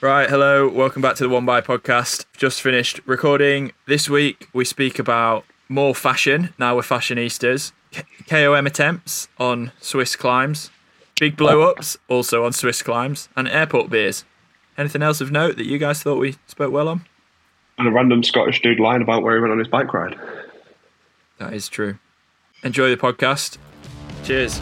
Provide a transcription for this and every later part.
Right, hello, welcome back to the One by podcast. Just finished recording. This week we speak about more fashion. Now we're fashionistas. K- KOM attempts on Swiss climbs, big blow ups also on Swiss climbs, and airport beers. Anything else of note that you guys thought we spoke well on? And a random Scottish dude lying about where he went on his bike ride. That is true. Enjoy the podcast. Cheers.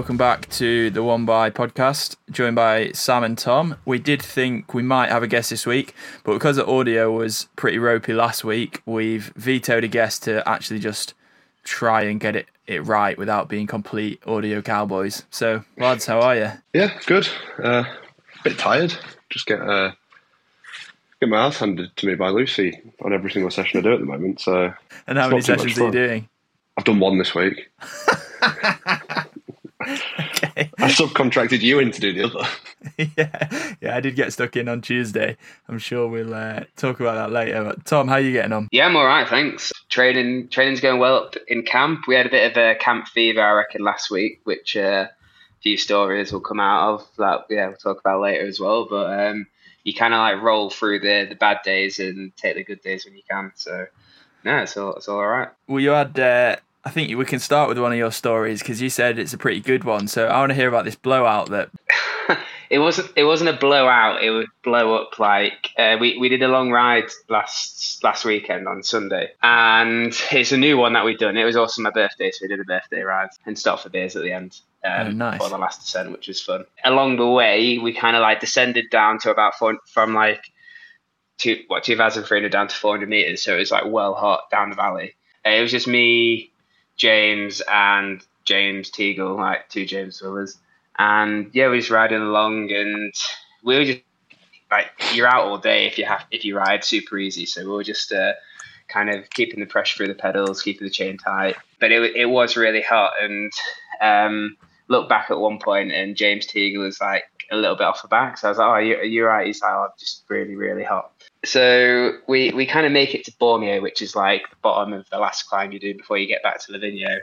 Welcome back to the One by podcast, joined by Sam and Tom. We did think we might have a guest this week, but because the audio was pretty ropey last week, we've vetoed a guest to actually just try and get it, it right without being complete audio cowboys. So, lads, how are you? Yeah, good. Uh, bit tired. Just get uh, get my ass handed to me by Lucy on every single session I do at the moment. So, And how many not too much sessions are you doing? I've done one this week. Okay. I subcontracted you in to do the other. yeah, yeah, I did get stuck in on Tuesday. I'm sure we'll uh, talk about that later. But Tom, how are you getting on? Yeah, I'm all right, thanks. Training, training's going well up in camp. We had a bit of a camp fever, I reckon, last week, which uh, a few stories will come out of that. Yeah, we'll talk about later as well. But um, you kind of like roll through the the bad days and take the good days when you can. So no, it's all it's all all right. Well, you had. Uh, I think we can start with one of your stories because you said it's a pretty good one. So I want to hear about this blowout that. it wasn't it wasn't a blowout. It would blow up like uh, we we did a long ride last last weekend on Sunday, and it's a new one that we've done. It was also my birthday, so we did a birthday ride and stopped for beers at the end. Um, Oh, nice. For the last descent, which was fun. Along the way, we kind of like descended down to about four, from like two what two thousand three hundred down to four hundred meters. So it was like well hot down the valley. Uh, it was just me, James, and James Teagle, like two James Willers. And yeah, we just riding along, and we were just like you're out all day if you have if you ride super easy. So we were just uh, kind of keeping the pressure through the pedals, keeping the chain tight. But it it was really hot, and um, look back at one point, and James Teagle was like a little bit off the back. So I was like, "Oh, you you're right." He's like, "Oh, I'm just really really hot." So we we kind of make it to Bormio, which is like the bottom of the last climb you do before you get back to Livigno,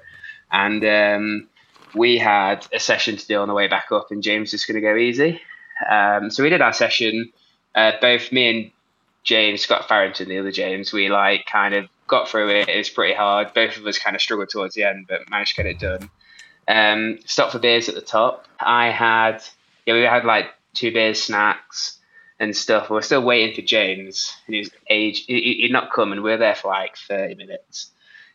and um, we had a session to do on the way back up, and James was going to go easy. Um, so we did our session. Uh, both me and James, Scott Farrington, the other James, we like kind of got through it. It was pretty hard. Both of us kind of struggled towards the end, but managed to get it done. Um, stopped for beers at the top. I had, yeah, we had like two beers, snacks, and stuff. We're still waiting for James, and he age. he- He'd not come, and we are there for like thirty minutes,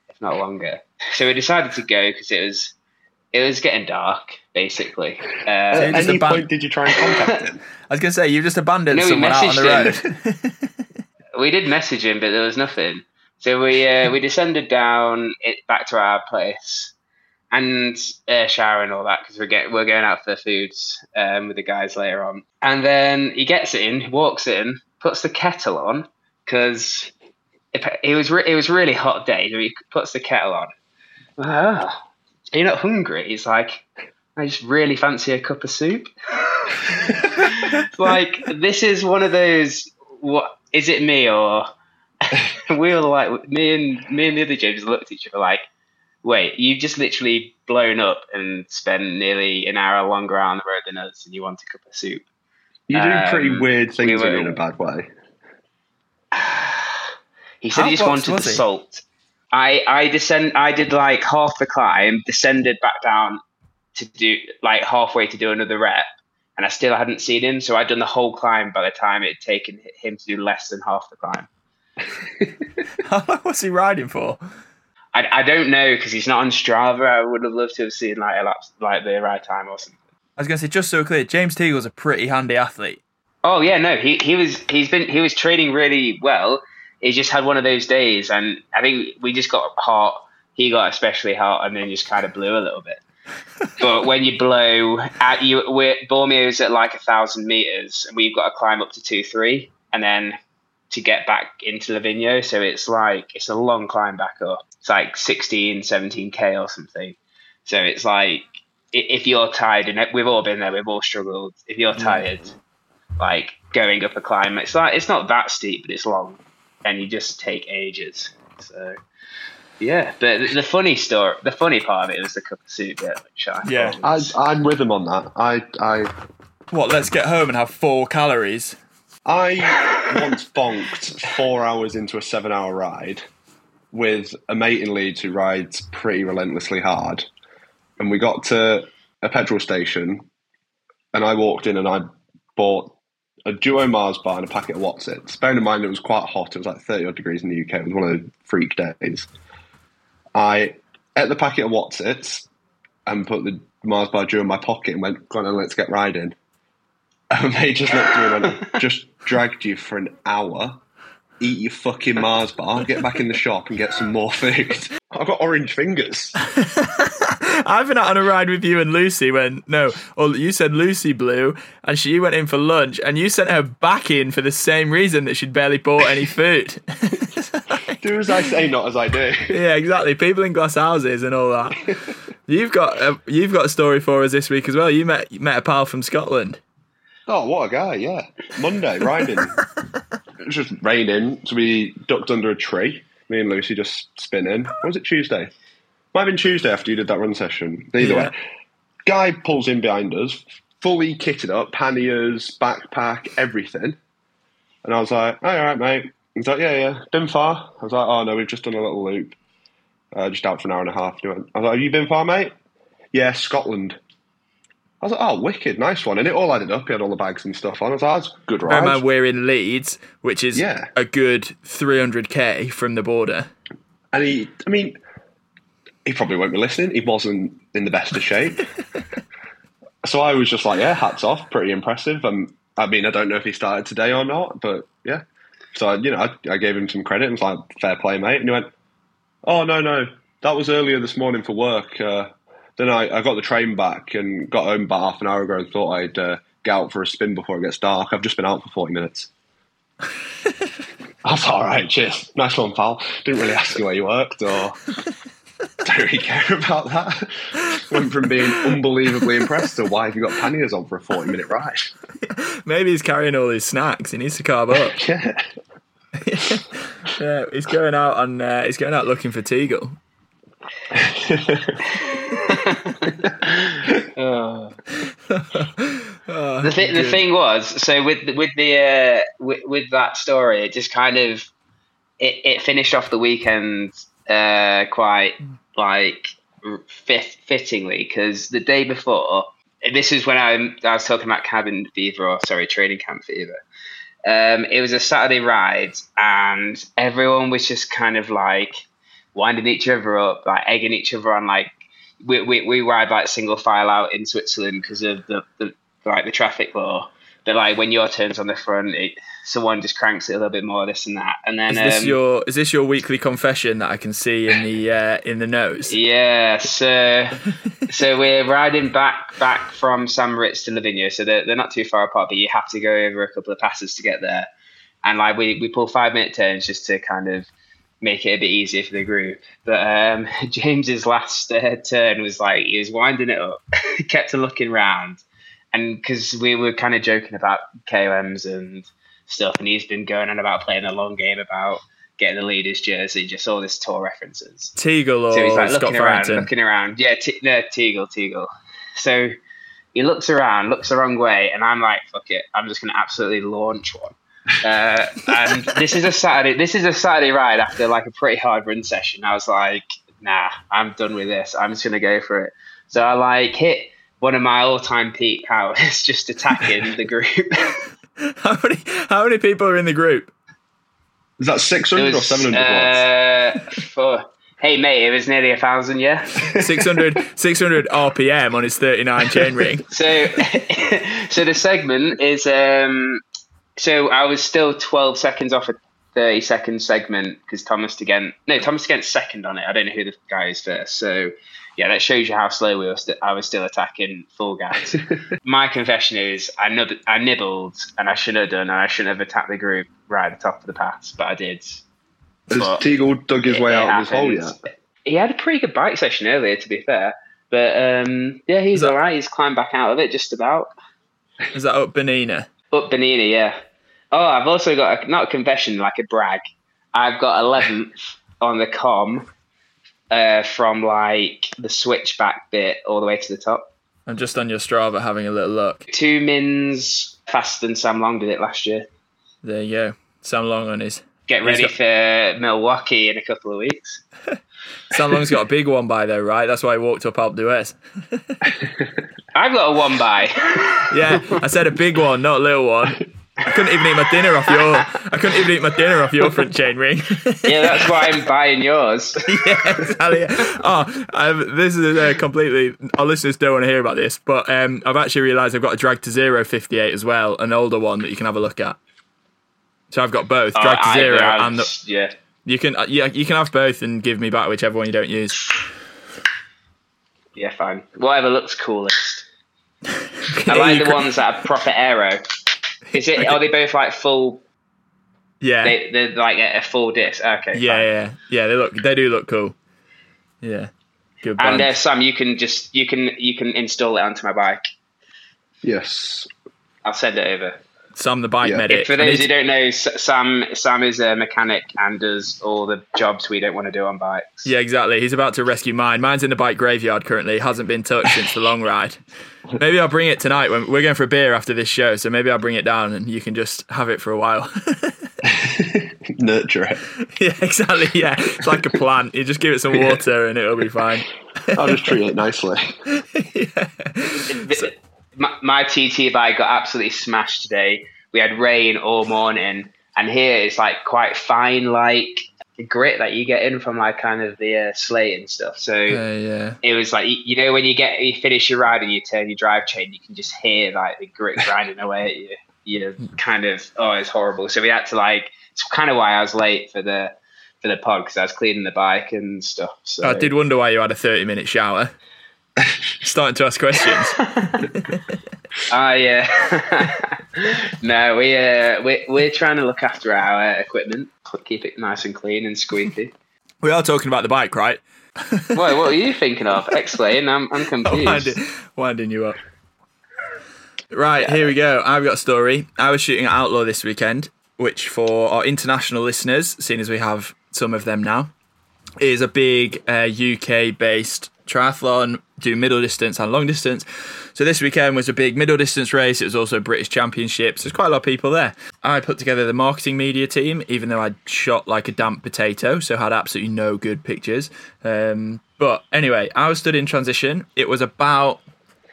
if not longer. So we decided to go because it was it was getting dark, basically. Uh, you At any aban- point did you try and contact him? I was going to say you just abandoned No, someone out on the road. we did message him, but there was nothing. So we uh, we descended down it back to our place and uh, shower and all that because we're get we're going out for foods um, with the guys later on. And then he gets in, he walks in, puts the kettle on because it, it was re- it was really hot day. So he puts the kettle on. Ah, are you not hungry? He's like, I just really fancy a cup of soup. like this is one of those. What is it? Me or we were like me and me and the other James looked at each other like, wait, you've just literally blown up and spent nearly an hour longer on the road than us, and you want a cup of soup. You do pretty Um, weird things we were- in a bad way. He said How he just wanted was the he? salt. I I descend. I did like half the climb, descended back down to do like halfway to do another rep, and I still hadn't seen him. So I'd done the whole climb by the time it had taken him to do less than half the climb. How long was he riding for? I, I don't know because he's not on Strava. I would have loved to have seen like elapsed, like the right time or something. I was going to say, just so clear, James Teagle's a pretty handy athlete. Oh yeah, no, he he was he's been he was training really well. He just had one of those days, and I think we just got hot. He got especially hot, and then just kind of blew a little bit. but when you blow, at you, we're Bormio's at like a thousand meters, and we've got to climb up to two three, and then to get back into Livigno. So it's like it's a long climb back up. It's like 16, 17 k or something. So it's like if you're tired, and we've all been there, we've all struggled. If you're tired, like going up a climb. It's like it's not that steep, but it's long, and you just take ages. So yeah, but the funny story, the funny part of it was the cup of soup bit, which I Yeah. I, I'm with him on that. I, I, What? Let's get home and have four calories. I once bonked four hours into a seven-hour ride with a mate in Leeds who rides pretty relentlessly hard, and we got to a petrol station, and I walked in and I bought a duo Mars bar and a packet of Wotsits. Bearing in mind it was quite hot; it was like thirty odd degrees in the UK. It was one of the freak days. I ate the packet of Wotsits and put the Mars bar duo in my pocket and went, "Go on, let's get riding." And they just looked at me and went, "Just dragged you for an hour." Eat your fucking Mars bar, get back in the shop and get some more food. I've got orange fingers. I've been out on a ride with you and Lucy when no, or you said Lucy blew, and she went in for lunch, and you sent her back in for the same reason that she'd barely bought any food. Do as I say, not as I do. yeah, exactly. People in glass houses and all that. You've got a, you've got a story for us this week as well. You met you met a pal from Scotland. Oh, what a guy! Yeah, Monday riding. It was just raining, so we ducked under a tree. Me and Lucy just spinning. Or was it Tuesday? Might have been Tuesday after you did that run session. Either Yeah. way, guy pulls in behind us, fully kitted up, panniers, backpack, everything. And I was like, "Oh, all right, mate." He's like, "Yeah, yeah, been far?" I was like, "Oh no, we've just done a little loop, uh, just out for an hour and a half." He went- I was like, "Have you been far, mate?" Yeah, Scotland. I was like, "Oh, wicked, nice one!" And it all added up. He had all the bags and stuff on. I was like, "That's good ride." we're in Leeds, which is Yeah. a good 300k from the border. And he, I mean, he probably won't be listening. He wasn't in the best of shape. so I was just like, yeah, hats off, pretty impressive. Um, I mean, I don't know if he started today or not, but yeah. So, I, you know, I, I gave him some credit and was like, fair play, mate. And he went, oh, no, no, that was earlier this morning for work. Uh, then I, I got the train back and got home about half an hour ago and thought I'd uh, get out for a spin before it gets dark. I've just been out for 40 minutes. That's all right, cheers. Nice one, pal. Didn't really ask you where you worked or don't really care about that. Went from being unbelievably impressed to why have you got panniers on for a 40 minute ride? Maybe he's carrying all his snacks. He needs to carb up. Yeah. yeah, he's going out on. Uh, he's going out looking for Teagle. The, th- the thing was, so with with the uh, with, with that story, it just kind of it, it finished off the weekend uh, quite like fit, fittingly because the day before, this is when I I was talking about cabin fever or sorry training camp fever. Um, it was a Saturday ride, and everyone was just kind of like winding each other up, like egging each other on. Like we we, we ride like single file out in Switzerland because of the, the like the traffic law. But like when your turn's on the front, it, someone just cranks it a little bit more, this and that, and then Is this um, your is this your weekly confession that I can see in the uh, in the notes? Yeah, so so we're riding back back from San Moritz to Livigno, so they're, they're not too far apart, but you have to go over a couple of passes to get there. And like we, we pull five minute turns just to kind of make it a bit easier for the group. But um, James's last uh, turn was like he was winding it up, he kept looking round, and because we were kind of joking about KOMs and stuff, and he's been going on about playing a long game about getting the leader's jersey, just all this tour references. Teagle or So he's like Scott looking around, looking around. Yeah, t- no, Teagle, Teagle. So he looks around, looks the wrong way, and I'm like, fuck it, I'm just going to absolutely launch one. Uh, and this is a Saturday. This is a Saturday ride after like a pretty hard run session. I was like, nah, I'm done with this. I'm just going to go for it. So I like hit one of my all-time peak powers, just attacking the group. how many how many people are in the group? Is that 600 or was, 700 watts? uh, for, hey mate, it was nearly a thousand, yeah. 600, 600 RPM on his 39 chainring. So, so the segment is um, so I was still 12 seconds off a 30 second segment because Thomas again, no, Thomas again second on it. I don't know who the guy is first. So, yeah, that shows you how slow we were. St- I was still attacking full gas. My confession is I, nub- I nibbled and I should have done, and I shouldn't have attacked the group right at the top of the pass, but I did. Has Teagle dug his way It out of his hole happens. yet? He had a pretty good bike session earlier, to be fair. But um, yeah, he's that- all right. He's climbed back out of it just about. Is that up Bernina? Up Bernina, yeah. Oh, I've also got a, not a confession, like a brag. I've got 11th on the KOM uh, from like the switchback bit all the way to the top. I'm just on your Strava having a little look. Two mins faster than Sam Long did it last year. There you go. Sam Long on his. Get ready got... for Milwaukee in a couple of weeks. Sam Long's got a big one by though, right? That's why he walked up Alpe d'Huez. I've got a one by. yeah, I said a big one, not a little one. I couldn't even eat my dinner off your. I couldn't even eat my dinner off your front chain ring. yeah, that's why I'm buying yours. yeah, exactly. Oh, I've, this is uh, completely. Our listeners don't want to hear about this, but um, I've actually realised I've got a drag to zero 58 as well, an older one that you can have a look at. So I've got both drag to zero and the, yeah. You can uh, yeah you can have both and give me back whichever one you don't use. Yeah, fine. Whatever looks coolest. I like the ones that are proper aero. Is it? Okay. Are they both like full? Yeah, they, they're like a full disc. Okay. Yeah, fine. yeah, yeah. They look. They do look cool. Yeah. Good. And uh, Sam, you can just you can you can install it onto my bike. Yes. I'll send it over. Sam the bike yeah. medic. For those who don't know, Sam Sam is a mechanic and does all the jobs we don't want to do on bikes. Yeah, exactly. He's about to rescue mine. Mine's in the bike graveyard currently. Hasn't been touched since the long ride. Maybe I'll bring it tonight when we're going for a beer after this show. So maybe I'll bring it down and you can just have it for a while. Nurture it. Yeah, exactly. Yeah, it's like a plant. You just give it some water and it'll be fine. I'll just treat it nicely. yeah. So, my, my TT bike got absolutely smashed today. We had rain all morning, and here it's like quite fine, like grit that you get in from like kind of the uh, slate and stuff. So uh, yeah, it was like you know when you get you finish your ride and you turn your drive chain, you can just hear like the grit grinding away at you. You know, kind of oh, it's horrible. So we had to like. It's kind of why I was late for the for the pod because I was cleaning the bike and stuff. So I did wonder why you had a thirty minute shower. Starting to ask questions. Ah, uh, yeah. no, we uh, we we're trying to look after our equipment, keep it nice and clean and squeaky. We are talking about the bike, right? Wait, what are you thinking of? Explain. I'm I'm confused. winding, winding you up. Right, yeah. here we go. I've got a story. I was shooting at Outlaw this weekend, which for our international listeners, seeing as we have some of them now, is a big uh, UK based triathlon, do middle distance and long distance. So this weekend was a big middle distance race. It was also British Championships. There's quite a lot of people there. I put together the marketing media team, even though I shot like a damp potato, so had absolutely no good pictures. Um, but anyway, I was stood in transition. It was about,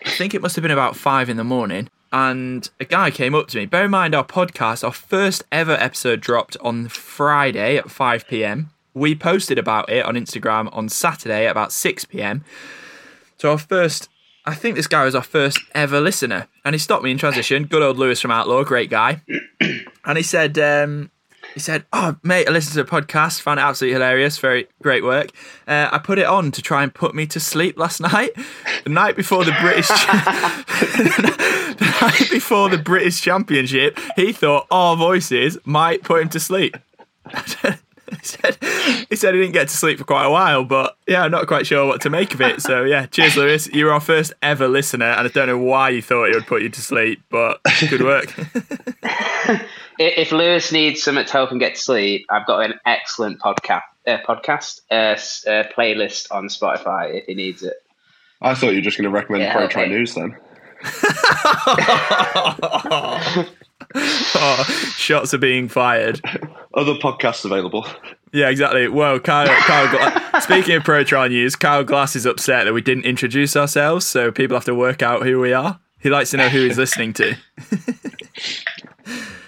I think it must have been about five in the morning. And a guy came up to me. Bear in mind, our podcast, our first ever episode dropped on Friday at 5 p.m. We posted about it on Instagram on Saturday at about 6 p.m. So our first, I think this guy was our first ever listener, and he stopped me in transition. Good old Lewis from Outlaw, great guy. And he said, um, he said, "Oh, mate, I listened to the podcast, found it absolutely hilarious, very great work. Uh, I put it on to try and put me to sleep last night, the night before the British, the night before the British Championship. He thought our voices might put him to sleep." he said he said he didn't get to sleep for quite a while, but yeah, I'm not quite sure what to make of it. So yeah, cheers, Lewis. You're our first ever listener, and I don't know why you thought it would put you to sleep, but good work. if Lewis needs something to help him get to sleep, I've got an excellent podcast uh, podcast uh, uh, playlist on Spotify if he needs it. I thought you were just going to recommend yeah, Pro okay. Tri News then. oh, shots are being fired. Other podcasts available. Yeah, exactly. Well, Kyle, Kyle Gla- speaking of Pro Tri News, Kyle Glass is upset that we didn't introduce ourselves, so people have to work out who we are. He likes to know who he's listening to.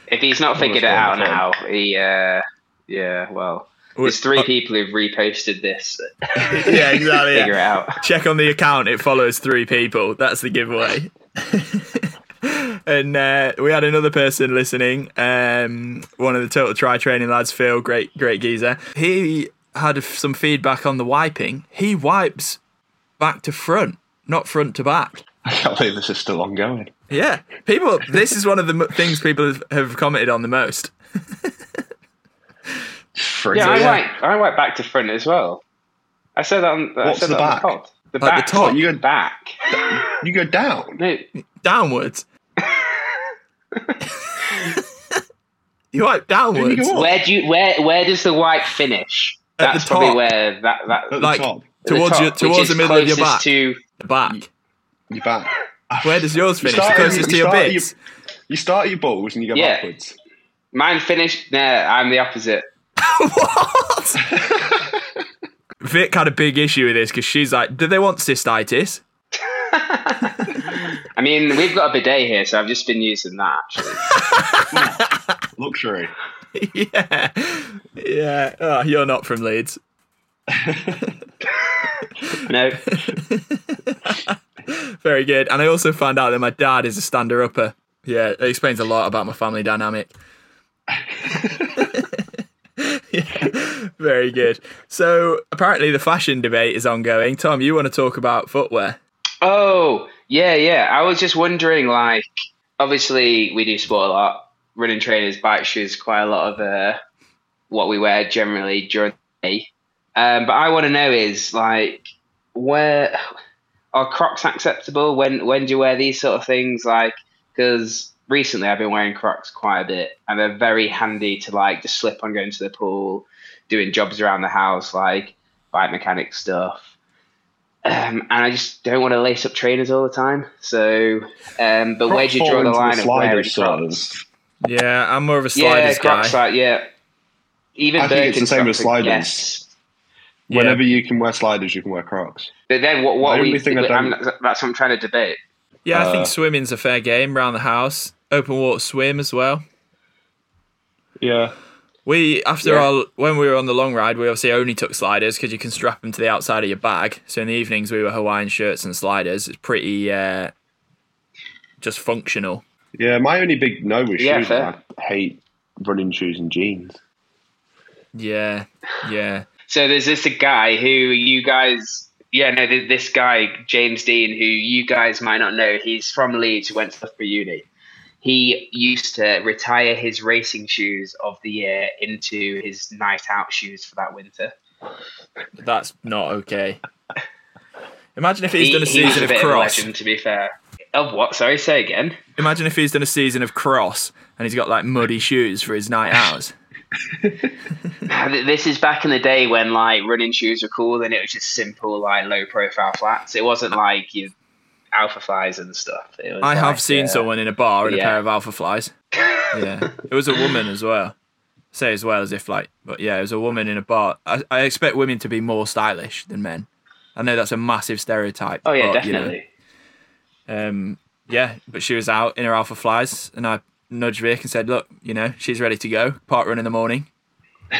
if he's not figured it out now, he, uh, yeah, well, there's three uh, people who've reposted this. yeah, exactly. Figure yeah. it out. Check on the account; it follows three people. That's the giveaway and uh, we had another person listening. Um, one of the Total Tri training lads, Phil, great, great geezer. He had some feedback on the wiping. He wipes back to front, not front to back. I can't believe this is still ongoing. Yeah, people. This is one of the things people have commented on the most. yeah, I wipe. I wipe back to front as well. I said that on. What's I said the that back? On the, the like back. The top. You go back. You go down. No. Downwards. You wipe downwards. go up? Where do you where where does the wipe finish? At That's the probably where that that At Like- top, towards top, your, which towards the middle of your back. To, The back. your back. Where does yours You finish? start- Closest to you your start at bits. You start at your balls and you go Yeah. backwards. mine finished. Nah, I'm the opposite. what? Vic had a big issue with this because she's like, "Do they want cystitis?" I mean, we've got a bidet here, so I've just been using that. Actually, Luxury. yeah, yeah. Oh, you're not from Leeds. no, Very good. And I also found out that my dad is a stander upper. Yeah, it explains a lot about my family dynamic. Yeah, very good. So apparently the fashion debate is ongoing. Tom, you want to talk about footwear? Oh, yeah, yeah. I was just wondering, like, obviously we do sport a lot. Running trainers, bike shoes, quite a lot of uh, what we wear generally during the day. Um, but I want to know is like, where are Crocs acceptable? When when do you wear these sort of things? Like, because recently I've been wearing Crocs quite a bit, and they're very handy to like just slip on going to the pool, doing jobs around the house, like bike mechanic stuff. Um, and I just don't want to lace up trainers all the time. So, um, but where do you draw the line into of wearing sliders, sort Crocs? of. Yeah, I'm more of a Yeah, sliders Crocs, guy. like yeah. Even I think it's the same Birkenstocks, as I sliders. guess. Yeah. Whenever you can wear sliders, you can wear Crocs. But then what? What The are we? thing I I'm, don't- that's what I'm trying to debate. Yeah, I Uh, think swimming's a fair game around the house. Open water swim as well. Yeah. We after Yeah. our when we were on the long ride, we obviously only took sliders because you can strap them to the outside of your bag. So in the evenings, we were Hawaiian shirts and sliders. It's pretty uh, just functional. Yeah, my only big no with Yeah, shoes fair. I hate running shoes and jeans. Yeah, yeah. So there's this guy who you guys, yeah, no, this guy James Dean, who you guys might not know. He's from Leeds, who went to Loughborough Uni. He used to retire his racing shoes of the year into his night out shoes for that winter. That's not okay. Imagine if he's he, done a he season a of cross. of legend, to be fair. Of what? Sorry, say again. Imagine if he's done a season of cross and he's got like muddy shoes for his night out. This is back in the day when like running shoes were cool and it was just simple, like low profile flats. It wasn't like your Alphaflys and stuff. It was I have seen uh, someone in a bar in a pair of Alphaflys. Yeah, it was a woman as well. Say as well as if like, but yeah, it was a woman in a bar. I, I expect women to be more stylish than men. I know that's a massive stereotype. Oh yeah, but, you know, definitely. um, yeah, but she was out in her Alphaflys, and I nudged Vic and said, "Look, you know, she's ready to go. Part run in the morning.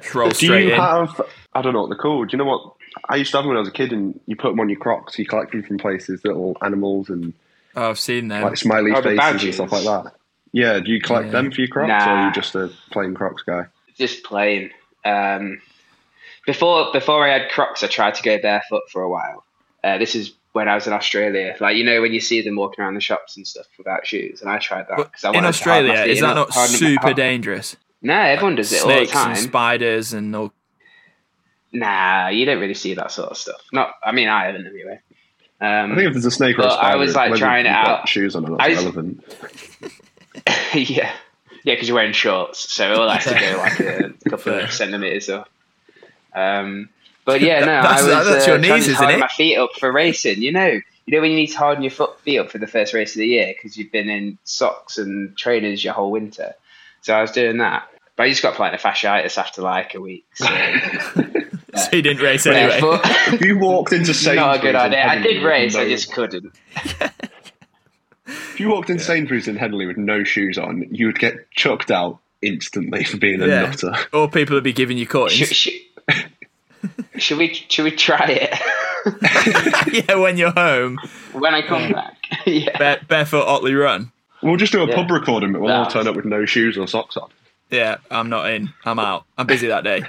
Just roll Do straight you in." have? I don't know what they're called. Do you know what? I used to have them when I was a kid, and you put them on your Crocs. You collect them from places, little animals and oh, I've seen them. like smiley Oh, faces and stuff like that. Yeah, do you collect Yeah. them for your Crocs, or are you just a plain Crocs guy? Just plain. Um, before before I had Crocs, I tried to go barefoot for a while. Uh, this is when I was in Australia. Like you know when you see them walking around the shops and stuff without shoes, and I tried that. But 'cause I in Australia, is that not super dangerous? No, everyone does it all the time. Snakes and spiders and all. Nah, you don't really see that sort of stuff. Not, I mean, I haven't anyway. Um, I think if there's a snake or a But I was, like, trying it out. Shoes on, or not I just- relevant. yeah, yeah, because you're wearing shorts, so it will have to go like a couple of centimeters up. Um, but yeah, no, That's- I was that's uh, your trying to knees, isn't harden it? my feet up for racing. You know, you know when you need to harden your foot feet up for the first race of the year because you've been in socks and trainers your whole winter. So I was doing that, but I just got plantar fasciitis after like a week. So So you didn't race anyway. barefoot. If you walked into Sainsbury's, not a good idea. I did with race, I just couldn't. If you walked in Sainsbury's in Henley with no shoes on, you would get chucked out instantly for being a Yeah. nutter. Or people would be giving you coins. Should, should, should we should we try it yeah, when you're home, when I come back? yeah. bare, barefoot Otley run. We'll just do a Yeah. pub recording, but we'll all turn up with no shoes or socks on. Yeah, I'm not in. I'm out. I'm busy that day.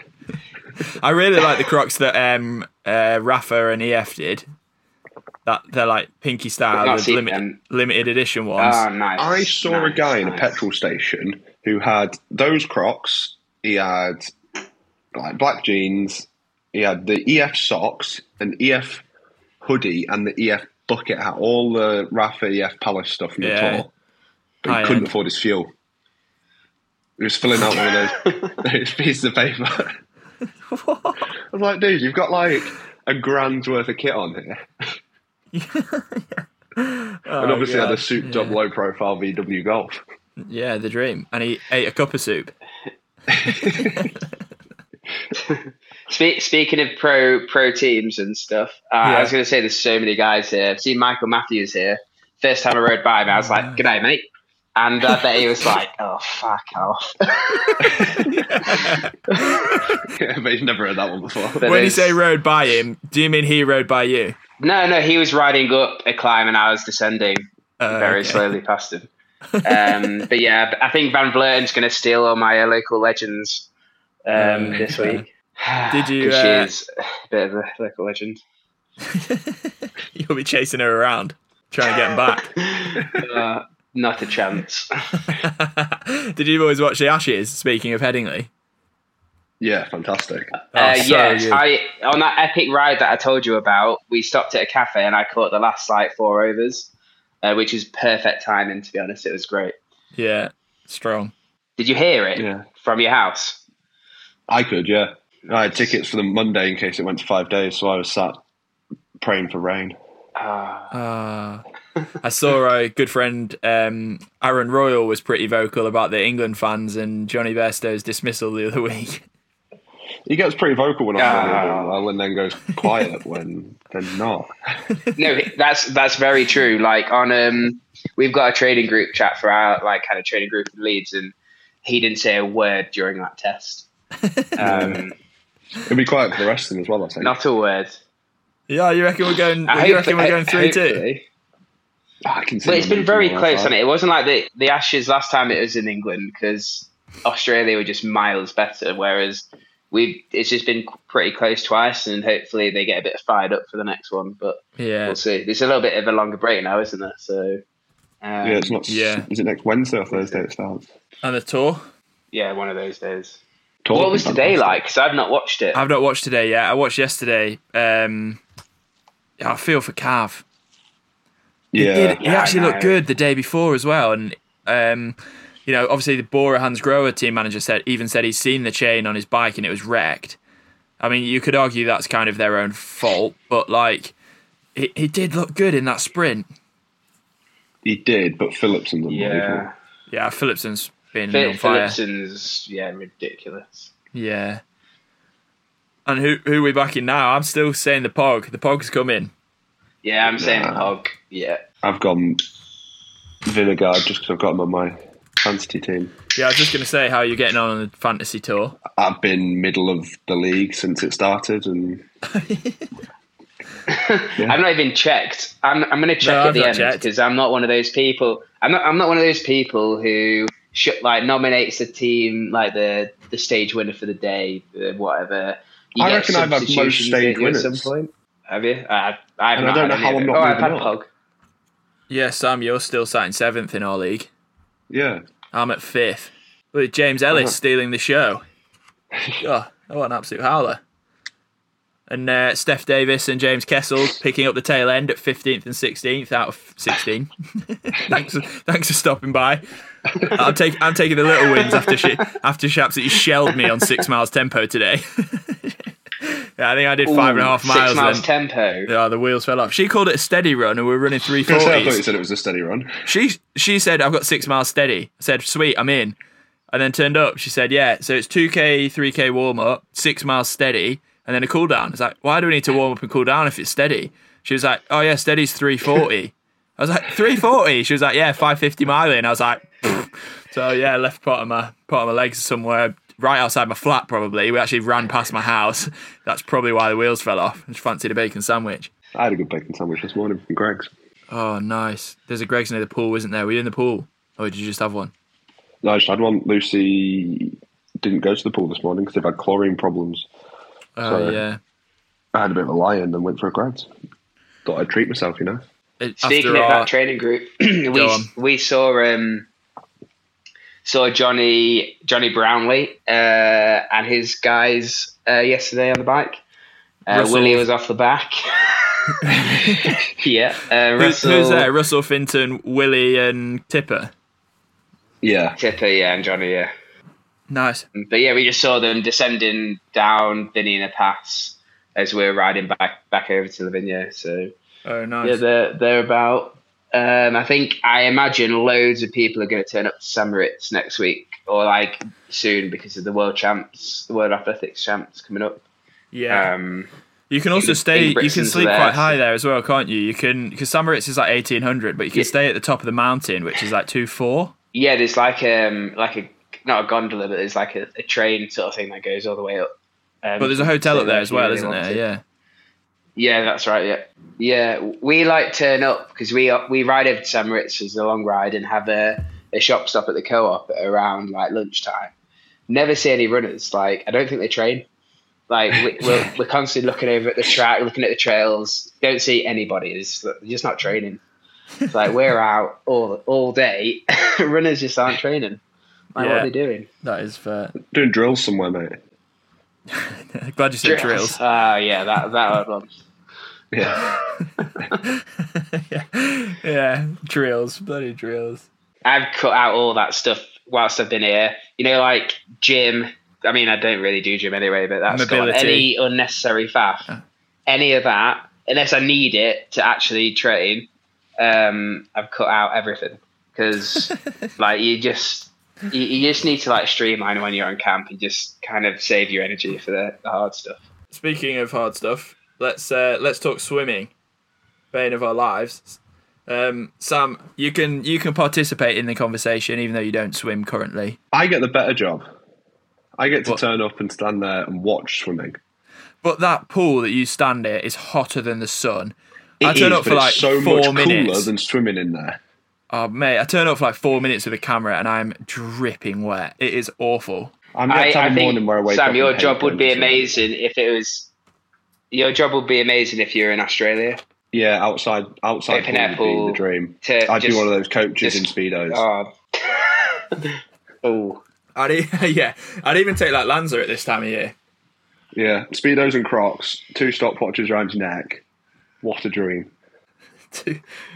I really like the Crocs that um, uh, Rapha and EF did. That they're like pinky style, not the seen limit, limited edition ones. Oh, nice. I saw a nice, guy in a petrol station who had those Crocs. He had like black jeans. He had the EF socks, an EF hoodie, and the EF bucket hat. All the Rapha EF Palace stuff from Yeah. the tour. but he couldn't end. afford his fuel. He was filling out one of those, those pieces of paper. What? I was like, dude, you've got like a grand's worth of kit on here. and obviously had a souped up low profile VW Golf. Yeah, the dream. And he ate a cup of soup. Spe- speaking of pro pro teams and stuff, uh, Yeah. I was going to say there's so many guys here. I've seen Michael Matthews here. First time I rode by him, I was like, "Good day, mate." And I bet he was like, "Oh fuck off." Yeah, but he's never heard that one before. But when you say rode by him, do you mean he rode by you? no, no, he was riding up a climb and I was descending Uh, very okay. slowly past him. Um, but yeah, I think Van Vleuten's going to steal all my uh, local legends um, Uh, this week. Did you? uh, She is a bit of a local legend. You'll be chasing her around, trying to get him back. Uh, not a chance. Did you always watch the Ashes? Speaking of Headingley, Yeah, fantastic. Oh, Uh, so yes, good. I on that epic ride that I told you about, we stopped at a cafe and I caught the last like four overs, uh, which is perfect timing. To be honest, it was great. yeah, strong. Did you hear it Yeah. from your house? I could, yeah. I had tickets for the Monday in case it went to five days, so I was sat praying for rain. Ah, Uh, I saw a good friend, um, Aaron Royle, was pretty vocal about the England fans and Jonny Bairstow's dismissal the other week. He gets pretty vocal when I'm Ah. doing and then goes quiet when they're not. no, that's that's very true. Like on um, we've got a trading group chat for our like kind of trading group in Leeds, and he didn't say a word during that test. Um, It'll be quiet for the rest of them as well, I think. not a word. Yeah, you reckon we're going? I you hope- reckon we're going three two? Hopefully. I can see But it's them been very close, one and it? it wasn't like the the Ashes last time it was in England because Australia were just miles better, whereas we it's just been pretty close twice, and hopefully they get a bit fired up for the next one. But Yeah, we'll see. There's a little bit of a longer break now, isn't there? So um, Yeah, it's not. Yeah. Is it next Wednesday or Thursday it starts? and the tour. yeah, one of those days. Talk what was is today fantastic. like? Because I've not watched it. I've not watched today yet. I watched yesterday. Um, yeah, I feel for Cav. He, Yeah, did- he Yeah, I actually looked good the day before as well, and um, you know, obviously the Bora-Hansgrohe team manager said even said he's seen the chain on his bike and it was wrecked. I mean, you could argue that's kind of their own fault, but like, he, he did look good in that sprint. he did, but Philipsen's unbelievable. yeah, Yeah, Philipsen's been Phil- on fire. Philipsen's yeah ridiculous. Yeah. And who who are we backing now? I'm still saying the Pog. The Pog's coming. Yeah, I'm saying Nah. Hog. Yeah, I've gone Vingegaard just because I've got him on my fantasy team. Yeah, I was just going to say how you're getting on on the fantasy tour. I've been middle of the league since it started, and I've not even checked. I'm, I'm going to check No, at I've the end because I'm not one of those people. I'm not. I'm not one of those people who sh- like nominates a team like the the stage winner for the day, the whatever. You I reckon I've had most stage don't at some point. Have you? I, I've And I don't know how I'm not Oh, I've had up. Yeah, Sam, you're still sat in seventh in our league. yeah, I'm at fifth. With James Ellis Uh-huh. stealing the show. Oh, what an absolute howler. And uh, Steph Davis and James Kessel picking up the tail end at 15th and 16th out of 16. thanks, for, thanks for stopping by. I'm, take, I'm taking the little wins after she, after she absolutely shelled me on six miles tempo today. yeah, I think I did five and a half Ooh, miles. Six miles then, tempo. yeah, the wheels fell off. She called it a steady run, and we were running three I thought you said it was a steady run. She she said I've got six miles steady. I said sweet, I'm in. And then turned up. She said yeah. So it's two k, three k warm up, six miles steady, and then a cool down. It's like why do we need to warm up and cool down if it's steady? She was like oh yeah, steady's three forty. I was like three forty. She was like yeah, five fifty mile in. I was like "Pfft." so yeah, left part of my part of my legs somewhere right outside my flat. Probably we actually ran past my house. That's probably why the wheels fell off. I just fancied a bacon sandwich. I had a good bacon sandwich this morning from Greggs. Oh nice. There's a Greggs near the pool, isn't there? Were you in the pool, or did you just have one? No, I just had one. Lucy didn't go to the pool this morning because they've had chlorine problems. Oh Sorry. yeah. I had a bit of a lie in and went for a Greggs. Thought I'd treat myself, you know. It- Speaking of our- that training group, we we saw um saw Jonny Jonny Brownlee uh, and his guys uh, yesterday on the bike. Uh, Willie was off the back. yeah, uh, Who's, Russell. who's there? Russell Finton, Willie, and Tipper. Yeah. Tipper, yeah, and Jonny, yeah. Nice. But yeah, we just saw them descending down Bernina Pass as we are riding back back over to Livigno. So Oh, nice. yeah, they're they're about. Um, I think I imagine loads of people are going to turn up to St Moritz next week or like soon because of the World Champs, the World Athletics Champs coming up. yeah. Um, You can also stay. You can sleep there, quite high so- there as well, can't you? You can because St Moritz is like eighteen hundred, but you can Yeah. stay at the top of the mountain, which is like two four. yeah, there's like um like a not a gondola, but there's like a, a train sort of thing that goes all the way up. Um, But there's a hotel up there as well, isn't there? Yeah. Yeah, that's right. Yeah, yeah. We like turn up because we we ride over to St Moritz as a long ride and have a, a shop stop at the co-op around like lunchtime. Never see any runners. Like I don't think they train. Like we, we're we're constantly looking over at the track, looking at the trails. Don't see anybody. It's they're just not training. It's like we're out all all day. runners just aren't training. Like what are they doing? That is fair. Doing drills somewhere, mate. Glad you said drills. Ah, yeah, that that one. Yeah. yeah. yeah, drills, bloody drills. I've cut out all that stuff whilst I've been here. You know, like gym. I mean, I don't really do gym anyway, but that's. Mobility. Any unnecessary faff, any of that, unless I need it to actually train, um, I've cut out everything because, like, you just you, you just need to like streamline when you're on camp and just kind of save your energy for the, the hard stuff. Speaking of hard stuff, let's uh, let's talk swimming. Bane of our lives. Um, Sam, you can you can participate in the conversation even though you don't swim currently. I get the better job. I get to What? turn up and stand there and watch swimming. But that pool that you stand in is hotter than the sun. I turn is, up for but like it's so four much cooler minutes. than swimming in there. Oh mate, I turn up for like four minutes with a camera and I'm dripping wet. It is awful. I'm I, going to have a morning where I wake up. Sam, your job would be amazing if it was. Your job would be amazing if you're in Australia. Yeah, outside outside Open pool air would pool be the dream. To I'd just, be one of those coaches just- in speedos. Oh. oh. I'd e- yeah, I'd even take like Lanza at this time of year. yeah, speedos and Crocs, two stopwatches around your neck. What a dream!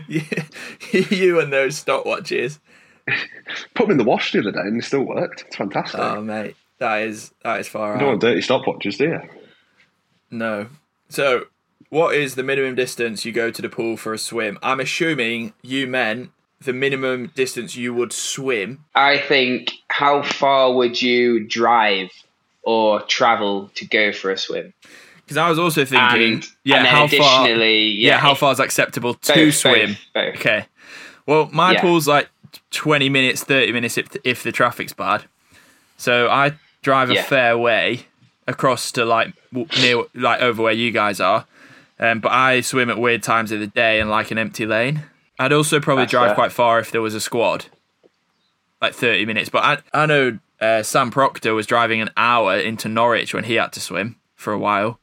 you and those stopwatches. Put them in the wash the other day and they still worked. It's fantastic. Oh mate, that is that is far you don't want dirty stopwatches, do you? No. So, what is the minimum distance you go to the pool for a swim? I'm assuming you meant the minimum distance you would swim. I think how far would you drive or travel to go for a swim? Because I was also thinking, And, yeah, and how far? Yeah, yeah, how far is acceptable to both, swim? Both, both. Okay. Well, my Yeah. pool's like 20 minutes, 30 minutes if if the traffic's bad. So I drive a Yeah. fair way across to like near like over where you guys are. Um, but I swim at weird times of the day and like an empty lane. I'd also probably That's drive fair. quite far if there was a squad, like 30 minutes. But I I know uh, Sam Proctor was driving an hour into Norwich when he had to swim for a while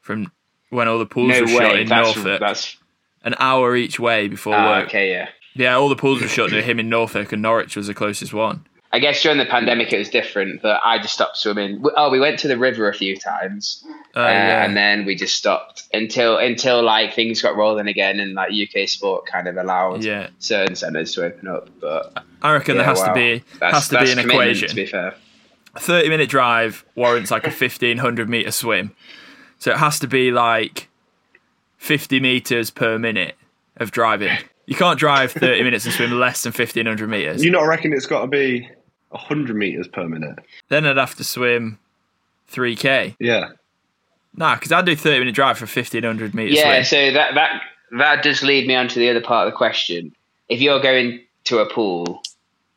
from when all the pools No were shut in That's, Norfolk. that's An hour each way before ah, work. okay. Yeah. Yeah, all the pools were shut to him in Norfolk, and Norwich was the closest one. I guess during the pandemic it was different, but I just stopped swimming. We- Oh, we went to the river a few times, Uh, uh, yeah. and then we just stopped until until like things got rolling again, and like UK sport kind of allowed yeah, certain centres to open up. But I reckon there yeah, has to be that's, has to that's be an equation. To be fair, A thirty minute drive warrants like a fifteen hundred meter swim, so it has to be like fifty meters per minute of driving. You can't drive thirty minutes and swim less than fifteen hundred meters. You not reckon it's got to be hundred meters per minute? Then I'd have to swim three k. Yeah. Nah, because I'd do thirty minute drive for fifteen hundred meters. yeah. swim. So that that that does lead me on to the other part of the question. If you're going to a pool,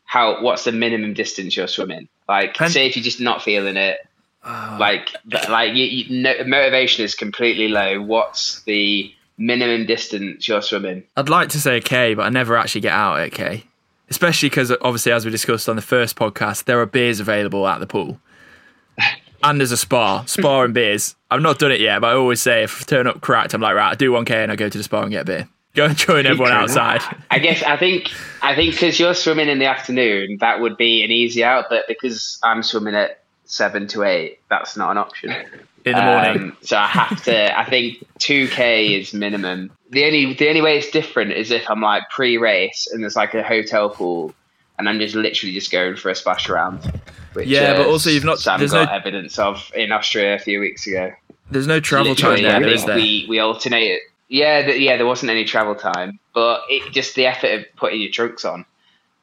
how what's the minimum distance you're swimming? Like, And- say if you're just not feeling it, Ah. like like you, you, no, motivation is completely low. What's the minimum distance you're swimming? I'd like to say a K, but I never actually get out at a K. Especially because, uh, obviously, as we discussed on the first podcast, there are beers available at the pool. And there's a spa, spa and beers. I've not done it yet, but I always say if I turn up cracked, I'm like, right, I do 1K and I go to the spa and get a beer. Go and join everyone outside. I guess I think I think because you're swimming in the afternoon, that would be an easy out. But because I'm swimming at seven to eight, that's not an option. In the morning. Um, so I have to. I think two k is minimum. The only the only way it's different is if I'm like pre-race and there's like a hotel pool, and I'm just literally just going for a splash around. Which, Yeah, but uh, also you've not- Sam there's got no- evidence of in Austria a few weeks ago. There's no travel time Literally, there, I is there? we we alternated. Yeah, th- yeah, there wasn't any travel time, but it just the effort of putting your trunks on.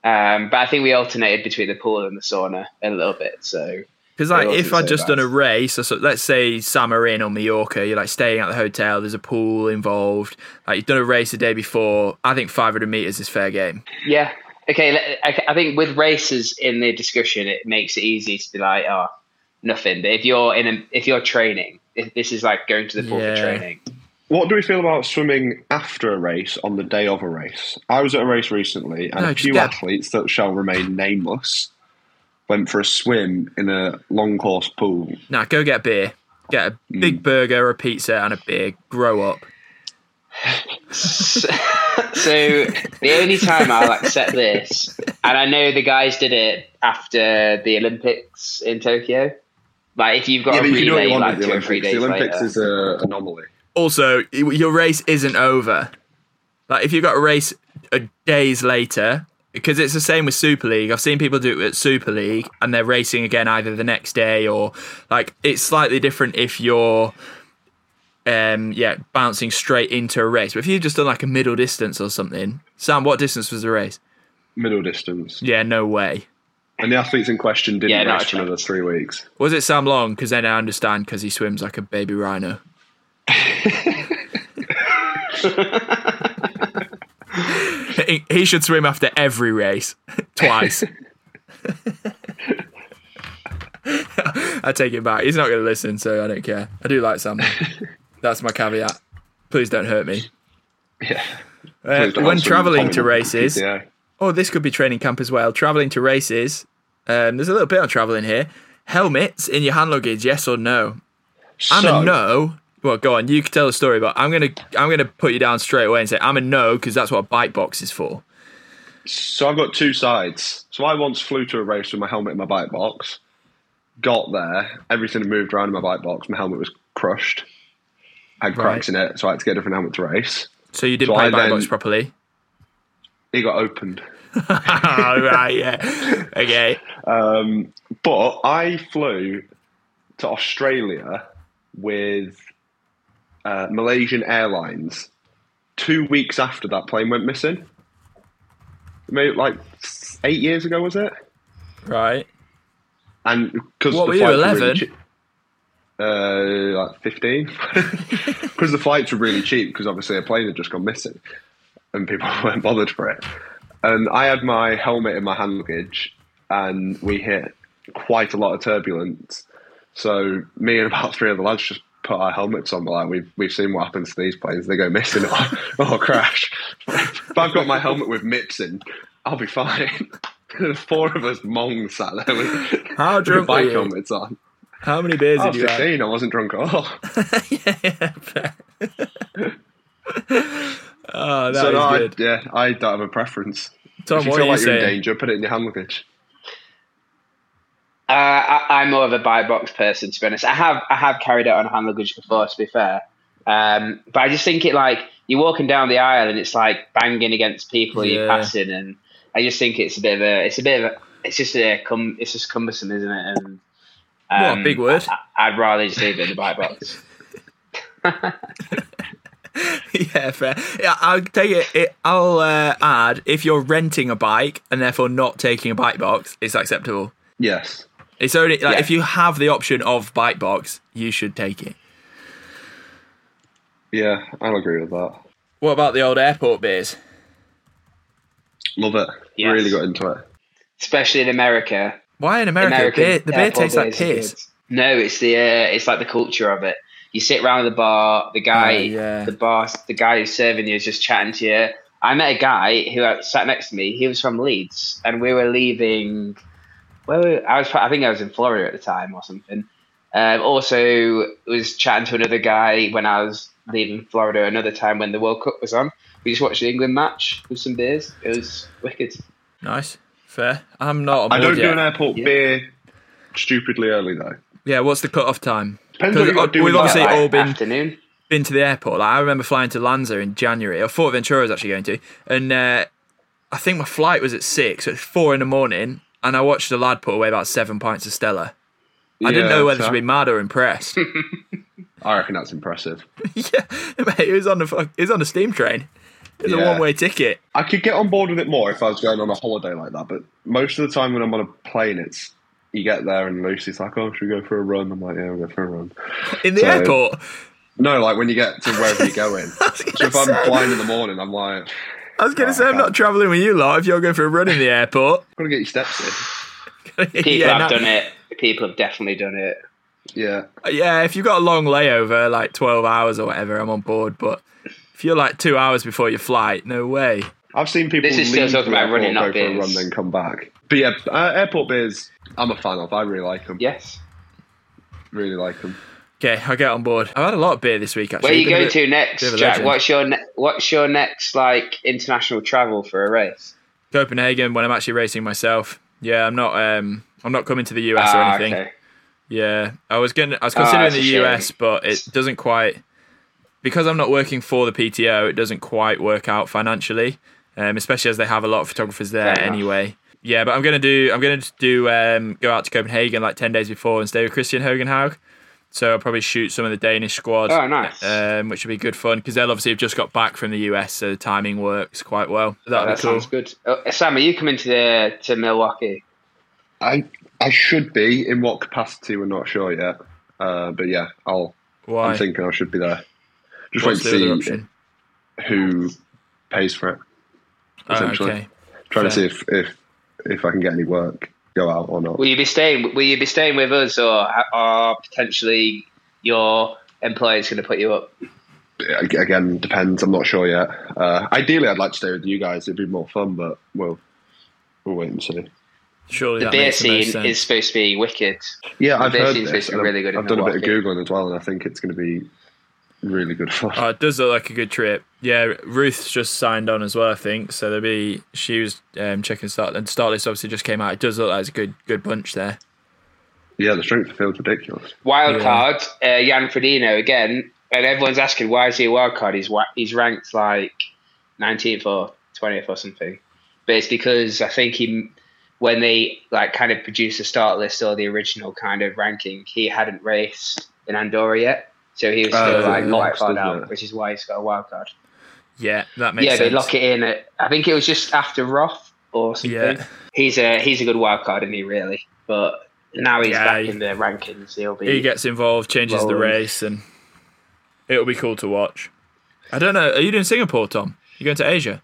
Um, but I think we alternated between the pool and the sauna a little bit. So Because like, if I'd just bad. done a race, or so, let's say Sam are in on Mallorca, you're like staying at the hotel. There's a pool involved. Like you've done a race the day before. I think 500 meters is fair game. yeah, okay. I I think with races in the discussion, it makes it easy to be like, oh, nothing. But if you're in a, if you're training, if this is like going to the pool Yeah. for training. What do we feel about swimming after a race on the day of a race? I was at a race recently, and No, a few get- athletes that shall remain nameless went for a swim in a long course pool. Now go get a beer. Get a mm. big burger, a pizza, and a beer. Grow up. so, so the only time I'll accept this, and I know the guys did it after the Olympics in Tokyo. Like if you've got Yeah, a but you can do relay you want like at the two or three Olympics. days The Olympics later. is an anomaly. Also, your race isn't over. Like if you've got a race a days later, because it's the same with Super League. I've seen people do it at Super League, and they're racing again either the next day or like it's slightly different if you're, um, yeah, bouncing straight into a race. But if you've just done like a middle distance or something, Sam, what distance was the race? Middle distance. Yeah, no way. And the athletes in question didn't Yeah, race for another three weeks. Was it Sam Long? Because then I understand because he swims like a baby rhino. he, he should swim after every race, twice. I take it back. He's not going to listen, so I don't care. I do like Sam. That's my caveat. Please don't hurt me. Yeah. Uh, when traveling to races, oh, this could be training camp as well. Traveling to races, um, there's a little bit on traveling here. Helmets in your hand luggage, yes or no? I'm So- a no. Well, go on. You can tell the story, but I'm gonna I'm gonna put you down straight away and say I'm a no because that's what a bike box is for. So I've got two sides. So I once flew to a race with my helmet in my bike box. Got there, everything had moved around in my bike box. My helmet was crushed. I had cracks in it, so I had to get a different helmet to race. So you didn't So play I bike then- box properly. It got opened. oh, right, yeah. Okay. Um, but I flew to Australia with uh, Malaysian Airlines two weeks after that plane went missing. Maybe like eight years ago, was it? Right. And because What the were you, 11? really cheap, uh, like fifteen, because the flights were really cheap. Because obviously a plane had just gone missing, and people weren't bothered for it. And I had my helmet in my hand luggage, and we hit quite a lot of turbulence. So me and about three other lads just put our helmets on. Like, we've we've seen what happens to these planes; they go missing or, or oh, oh, crash. if I've got my helmet with MIPS in, I'll be fine. There's four of us mongs sat there with, How drunk bike helmets on. How many beers I did you have? I wasn't drunk at all. yeah, oh, that so is no, I, good. yeah, I don't have a preference. Tom, if you what feel are you like you're in danger, put it in your hand luggage. Uh, I, I'm more of a bike box person, to be honest. I have I have carried it on hand luggage before, to be fair. Um, but I just think it like you're walking down the aisle and it's like banging against people you're passing, and I just think it's a bit of a it's a bit of a it's just a cum, it's just cumbersome, isn't it? And um, What, big word? I, I'd rather just leave it in the bike box. yeah, fair. Yeah, I'll take it. it I'll uh, add if you're renting a bike and therefore not taking a bike box, it's acceptable. Yes. It's only like Yeah. if you have the option of bike box, you should take it. Yeah, I'll agree with that. What about the old airport beers? Love it. Yes. Really got into it. Especially in America, Why in America? American beer, the beer tastes like beers piss. No, it's the uh, it's like the culture of it. You sit around the bar, the guy, Oh, yeah. the boss, the guy who's serving you is just chatting to you. I met a guy who uh, sat next to me. He was from Leeds, and we were leaving. Where were, I was, I think I was in Florida at the time or something. Um, also, was chatting to another guy when I was leaving Florida another time when the World Cup was on. We just watched the England match with some beers. It was wicked. Nice, fair. I'm not on I board don't yet. do an airport Yeah. beer stupidly early though. yeah, what's the cut off time? Depends what 'Cause you've got to do we've obviously. Like, all been afternoon. been to the airport. Like I remember flying to Lanza in January, or Fuerteventura I was actually going to, and uh, I think my flight was at six, so it's four in the morning, and I watched a lad put away about seven pints of Stella. I didn't know whether so- to be mad or impressed. I reckon that's impressive. yeah, mate, it was on the it was on the steam train. It was a one way ticket. I could get on board with it more if I was going on a holiday like that, but most of the time when I'm on a plane, it's you get there and Lucy's like, "Oh, should we go for a run?" I'm like, "Yeah, we'll go for a run." In the So- airport. No, like when you get to wherever you're going. So if I'm flying in the morning, I'm like, I was gonna Oh, say I'm not travelling with you lot if you're going for a run in the airport. "Gotta get your steps in." People yeah, have no- done it. People have definitely done it. Yeah, yeah, if you've got a long layover, like twelve hours or whatever, I'm on board. But if you're like two hours before your flight, no way. I've seen people This is still talking the about airport, running, go not for a run, then come back. But yeah, uh, airport beers, I'm a fan of. I really like them. Yes. Really like them. Okay, I'll get on board. I've had a lot of beer this week. Actually, Where are you going bit- to next, bit of a Jack? What's your ne- What's your next like international travel for a race? Copenhagen when I'm actually racing myself. Yeah, I'm not. Um, I'm not coming to the US or Ah, anything. okay. Yeah, I was going. I was Oh, considering a the. US, but it doesn't quite because I'm not working for the PTO. It doesn't quite work out financially, um, especially as they have a lot of photographers there Fair enough. anyway. Yeah, but I'm gonna do. I'm gonna do. Um, go out to Copenhagen like ten days before and stay with Kristian Høgenhaug. So I'll probably shoot some of the Danish squad. Oh, nice. Um, which would be good fun because they'll obviously have just got back from the US, so the timing works quite well. Oh, That'd that be cool. sounds good. Oh, Sam, are you coming to the to Milwaukee? I I should be in what capacity we're not sure yet. Uh, but yeah, I'll. Why? I'm thinking I should be there. Just What's wait to see option? who pays for it. Oh, essentially. okay. Trying to see if, if if I can get any work, go out or not. Will you be staying? Will you be staying with us, or are potentially your employer's going to put you up? Again, depends. I'm not sure yet. Uh, ideally, I'd like to stay with you guys. It'd be more fun, but we'll we'll wait and see. Surely The beer makes the scene sense. is supposed to be wicked. Yeah, The I've beer heard this. supposed to be and I've- really good I've done a bit of googling as well, and I think it's going to be really good fun. Oh, it does look like a good trip. Yeah, Ruth's just signed on as well, I think. So there'll be she was um, checking start and start list obviously just came out. It does look like it's a good good bunch there. Yeah, the strength of field's ridiculous. Wild Yeah. card, uh, Jan Frodeno again, and everyone's asking why is he a wild card? He's he's ranked like 19th or 20th or something, but it's because I think he when they like kind of produced the start list or the original kind of ranking, he hadn't raced in Andorra yet, so he was Oh, still it like quite locked, far down, which is why he's got a wild card. Yeah, that makes yeah, sense. they lock it in at I think it was just after Roth or something. Yeah. He's a he's a good wild card, isn't he? Really, but now he's Yeah, back he- in the rankings. He'll be He gets involved, changes the race, and it'll be cool to watch. I don't know. Are you doing Singapore, Tom? You going to Asia?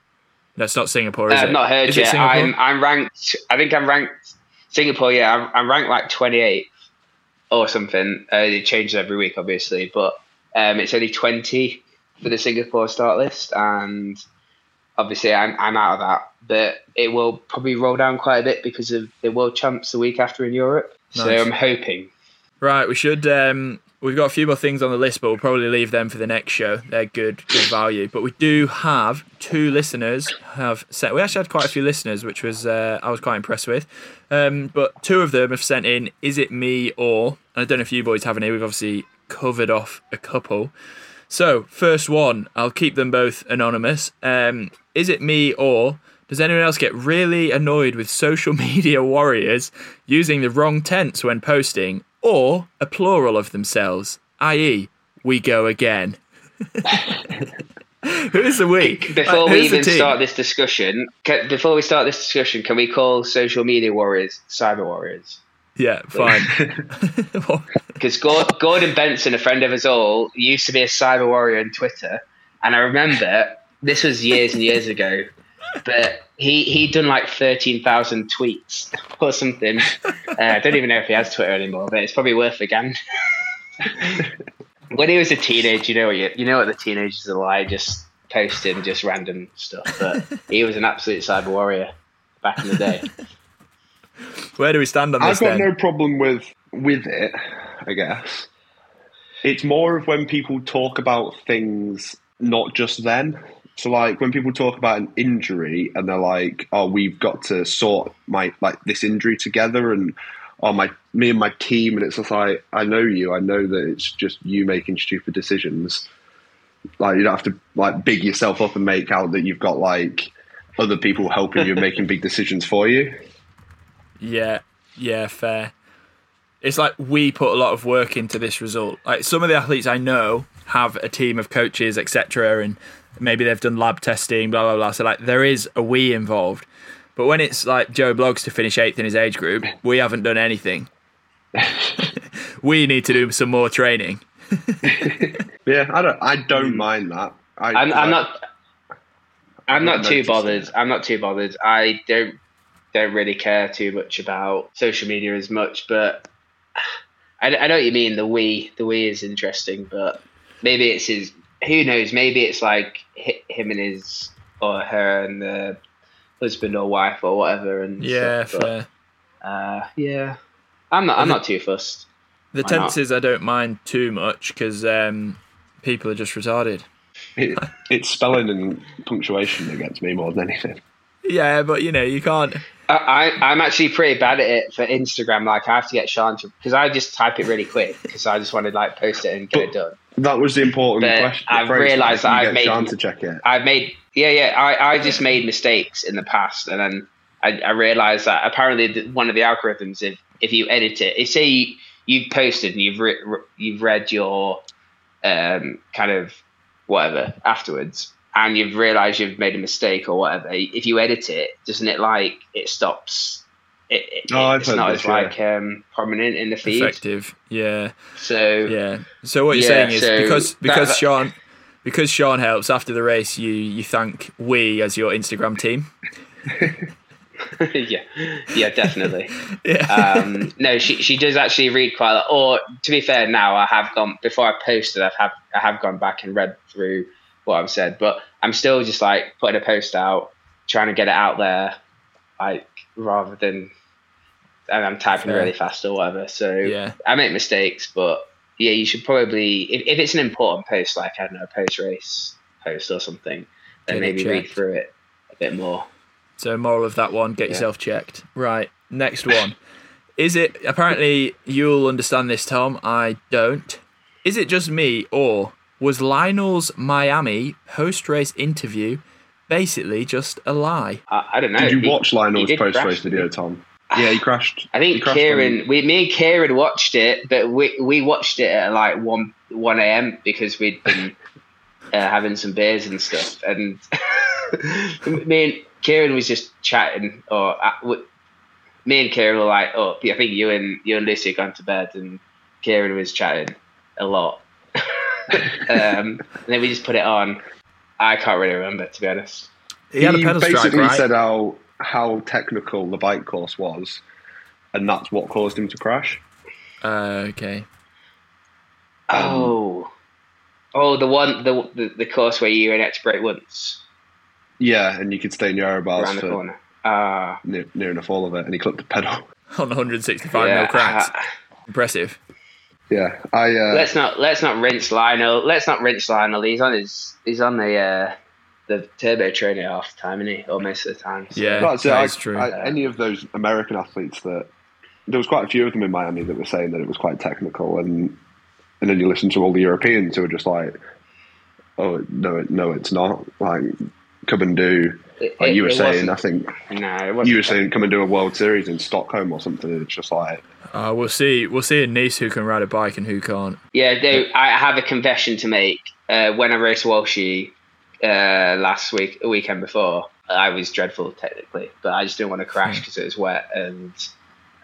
That's not Singapore, is uh, I've not heard Is yet. I'm I'm ranked. I think I'm ranked Singapore. Yeah, I'm, I'm ranked like 28 or something. Uh, it changes every week, obviously, but um, it's only 20 for the Singapore start list, and obviously I'm I'm out of that. But it will probably roll down quite a bit because of the World Champs the week after in Europe. So I'm hoping. Right, we should. Um, we've got a few more things on the list, but we'll probably leave them for the next show. They're good, good value. But we do have two listeners have sent. We actually had quite a few listeners, which was uh, I was quite impressed with. Um, but two of them have sent in. Is it me or? And I don't know if you boys have any. We've obviously covered off a couple. So first one, I'll keep them both anonymous. Um, is it me or? Does anyone else get really annoyed with social media warriors using the wrong tense when posting or a plural of themselves, i.e., we go again? Who is the we? Before Like, we even start this discussion, ca before we start this discussion, can we call social media warriors cyber warriors? Yeah, fine. Because Gordon Benson, a friend of us all, used to be a cyber warrior on Twitter, and I remember this was years and years ago, but he he'd done like thirteen thousand tweets or something. Uh, I don't even know if he has Twitter anymore, but it's probably worth a gander. when he was a teenager, you know what you, you know what the teenagers are like, just posting just random stuff. But he was an absolute cyber warrior back in the day. Where do we stand on this I've got then? no problem with with it. I guess it's more of when people talk about things not just then. So like when people talk about an injury and they're like, "Oh, we've got to sort my like this injury together," and oh my me and my team, and it's just like I know you, I know that it's just you making stupid decisions. Like you don't have to like big yourself up and make out that you've got like other people helping you making big decisions for you. Yeah, yeah, fair. It's like we put a lot of work into this result. Like some of the athletes I know have a team of coaches, etc., and maybe they've done lab testing, blah blah blah. So like there is a we involved. But when it's like Joe Blogs to finish eighth in his age group, we haven't done anything. we need to do some more training. yeah, I don't. I don't mind that. I, I'm, I'm I- not. I'm not too bothered. it. I'm not too bothered. I don't don't really care too much about social media as much, but I, I know what you mean. The we the we is interesting, but maybe it's his. Who knows? Maybe it's like him and his or her and the husband or wife or whatever. And Yeah, stuff, but, fair. Uh, yeah, I'm not. I'm not too fussed. The Why not? tenses I don't mind too much because um, people are just retarded. It, it's spelling and punctuation that gets me more than anything. Yeah, but you know you can't. I, I, I'm actually pretty bad at it for Instagram. Like I have to get Sean to because I just type it really quick because I just want to like post it and get it done. That was the important But question. I've realised that I've made- Sean to check it. I've made yeah yeah I, I just made mistakes in the past and then I, I realized that apparently one of the algorithms if if you edit it, if say you, you've posted and you've re- you've read your um, kind of whatever afterwards and you've realized you've made a mistake or whatever if you edit it doesn't it like it stops it, it, Oh, it's not this, as yeah. like um, prominent in the feed Effective. Yeah. so Yeah. So what you're Yeah, saying is so because because that- Sean because Sean helps after the race, you you thank we as your Instagram team. yeah yeah definitely Yeah. um, no, she she does actually read quite a lot. Or to be fair, now I have gone before I posted. I've have I have gone back and read through what I've said, but I'm still just like putting a post out, trying to get it out there, like rather than and I'm typing Fair. really fast or whatever. So yeah. I make mistakes, but yeah, you should probably if, if it's an important post, like I don't know, post race post or something, then Get maybe read through it a bit more. So moral of that one, get Yeah. yourself checked. Right. Next one. Is it apparently you'll understand this, Tom? I don't. Is it just me or was Lionel's Miami post race interview basically just a lie? I, I don't know. Did you He- watch Lionel's post race video, Tom? Yeah, he crashed. I think crashed Kieran, we, me and Kieran watched it, but we we watched it at like one one a.m. because we'd been uh, having some beers and stuff, and me and Kieran was just chatting, or uh, w- me and Kieran were like, "Oh, I think you and you and Lucy had gone to bed," and Kieran was chatting a lot, um, and then we just put it on. I can't really remember, to be honest. He, had a pedal strike, basically right? said how how technical the bike course was, and that's what caused him to crash. uh, okay. Oh, oh, the one, the the, the course where you and X break once Yeah, and you could stay in your aero bars around the for corner. Ah, near, near enough all of it, and he clipped the pedal. On 165 yeah. mil cracks. ah, Impressive. Yeah, I. Uh, let's not let's not rinse Lionel. Let's not rinse Lionel. He's on his he's on the uh, the turbo trainer half the time, isn't he? Or most of the time. So- Yeah. That's it. that I- true. I- any of those American athletes that there was quite a few of them in Miami that were saying that it was quite technical, and and then you listen to all the Europeans who are just like, oh no, no, it's not. Like, come and do. It- Like you were saying, I think No, it wasn't. you were saying, come and do a World Series in Stockholm or something. It's just like, Uh, we'll see. We'll see in Nice who can ride a bike and who can't. Yeah, no, I have a confession to make. Uh, when I raced Walshy uh, last week, a weekend before, I was dreadful technically, but I just didn't want to crash because it was wet, and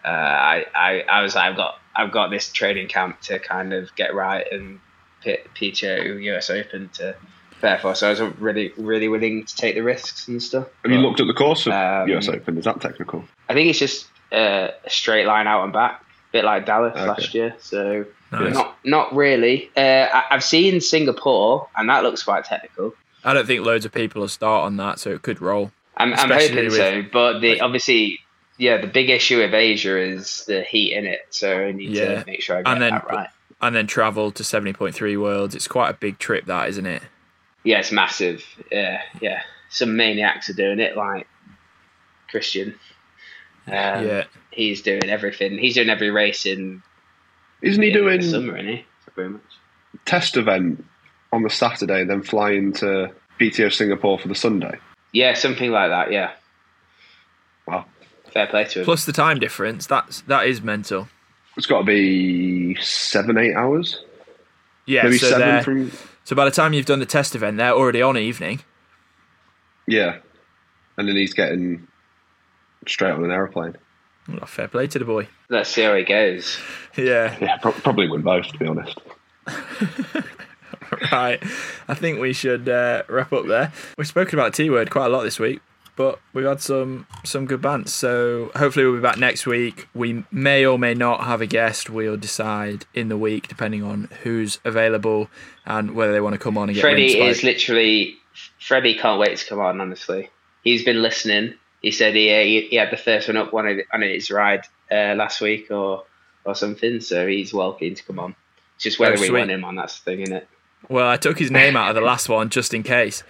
uh, I, I, I was like, I've got, I've got this training camp to kind of get right and P- PTO US Open to prepare for. So I was really, really willing to take the risks and stuff. have you looked at the course of um, US Open? Is that technical? I think it's just uh, a straight line out and back, a bit like Dallas Okay. last year. So Nice. not not really. Uh, I, I've seen Singapore, and that looks quite technical. I don't think loads of people will start on that, so it could roll. I'm, I'm hoping with- so, but the like- obviously, yeah, the big issue with Asia is the heat in it. So I need Yeah. to make sure I get And then- that right. And then travel to 70.3 worlds. It's quite a big trip, that isn't it? Yeah, it's massive. Yeah, yeah. Some maniacs are doing it, like Christian. Um, yeah. he's doing everything. He's doing every race in, Isn't he in doing the summer, isn't he? Pretty much. test event on the Saturday, then flying into PTO Singapore for the Sunday? Yeah, something like that. Yeah. Wow. Fair play to him. Plus the time difference. That's that is mental. It's got to be seven, eight hours. Yeah. Maybe so seven from. so by the time you've done the test event, they're already on evening. Yeah. And then he's getting straight on an aeroplane. Oh, fair play to the boy. Let's see how he goes. Yeah. Yeah, pro- probably win both, to be honest. right. I think we should uh, wrap up there. We've spoken about T word quite a lot this week, but we've had some some good bands. So hopefully we'll be back next week. We may or may not have a guest. We'll decide in the week depending on who's available and whether they want to come on and get Freddie is literally. Freddie can't wait to come on. Honestly, he's been listening. He said he uh, he, he had the first one up one on his ride uh, last week or or something. So he's well keen to come on. It's just whether Oh, we want him on. That's the thing, isn't it? Well, I took his name out of the last one just in case.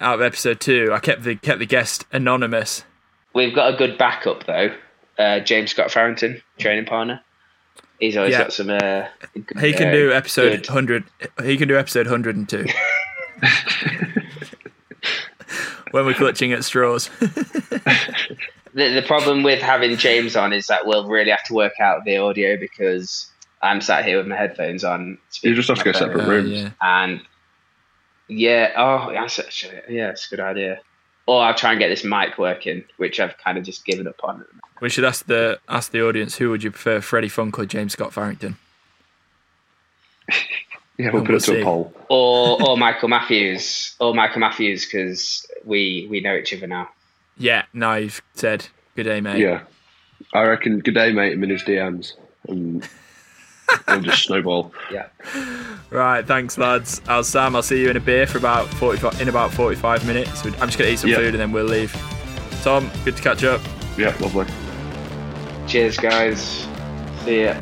Out of episode two, I kept the kept the guest anonymous. We've got a good backup though. Uh, James Scott Farrington, training partner. He's always Yeah. got some. Uh, good- He can uh, do episode good- hundred. He can do episode hundred and two. when we're clutching at straws. The, the problem with having James on is that we'll really have to work out the audio because I'm sat here with my headphones on. You just have to go speaking separate phone. Uh, rooms. yeah. And yeah, oh, that's actually, yeah, it's a good idea. Or I'll try and get this mic working, which I've kind of just given up on. We should ask the ask the audience who would you prefer, Freddie Funk or James Scott Farrington? Yeah, we'll And put we'll it to see. a poll. Or or Michael Matthews, or Michael Matthews because we we know each other now. Yeah, now you've said good day, mate. Yeah. I reckon good day, mate, him in his DMs. And we'll just snowball. Yeah. Right, thanks, lads. I'll Sam. I'll see you in a beer for about forty in about forty five minutes. I'm just gonna eat some Yeah. food and then we'll leave. Tom, good to catch up. Yeah, lovely. Cheers, guys. See ya.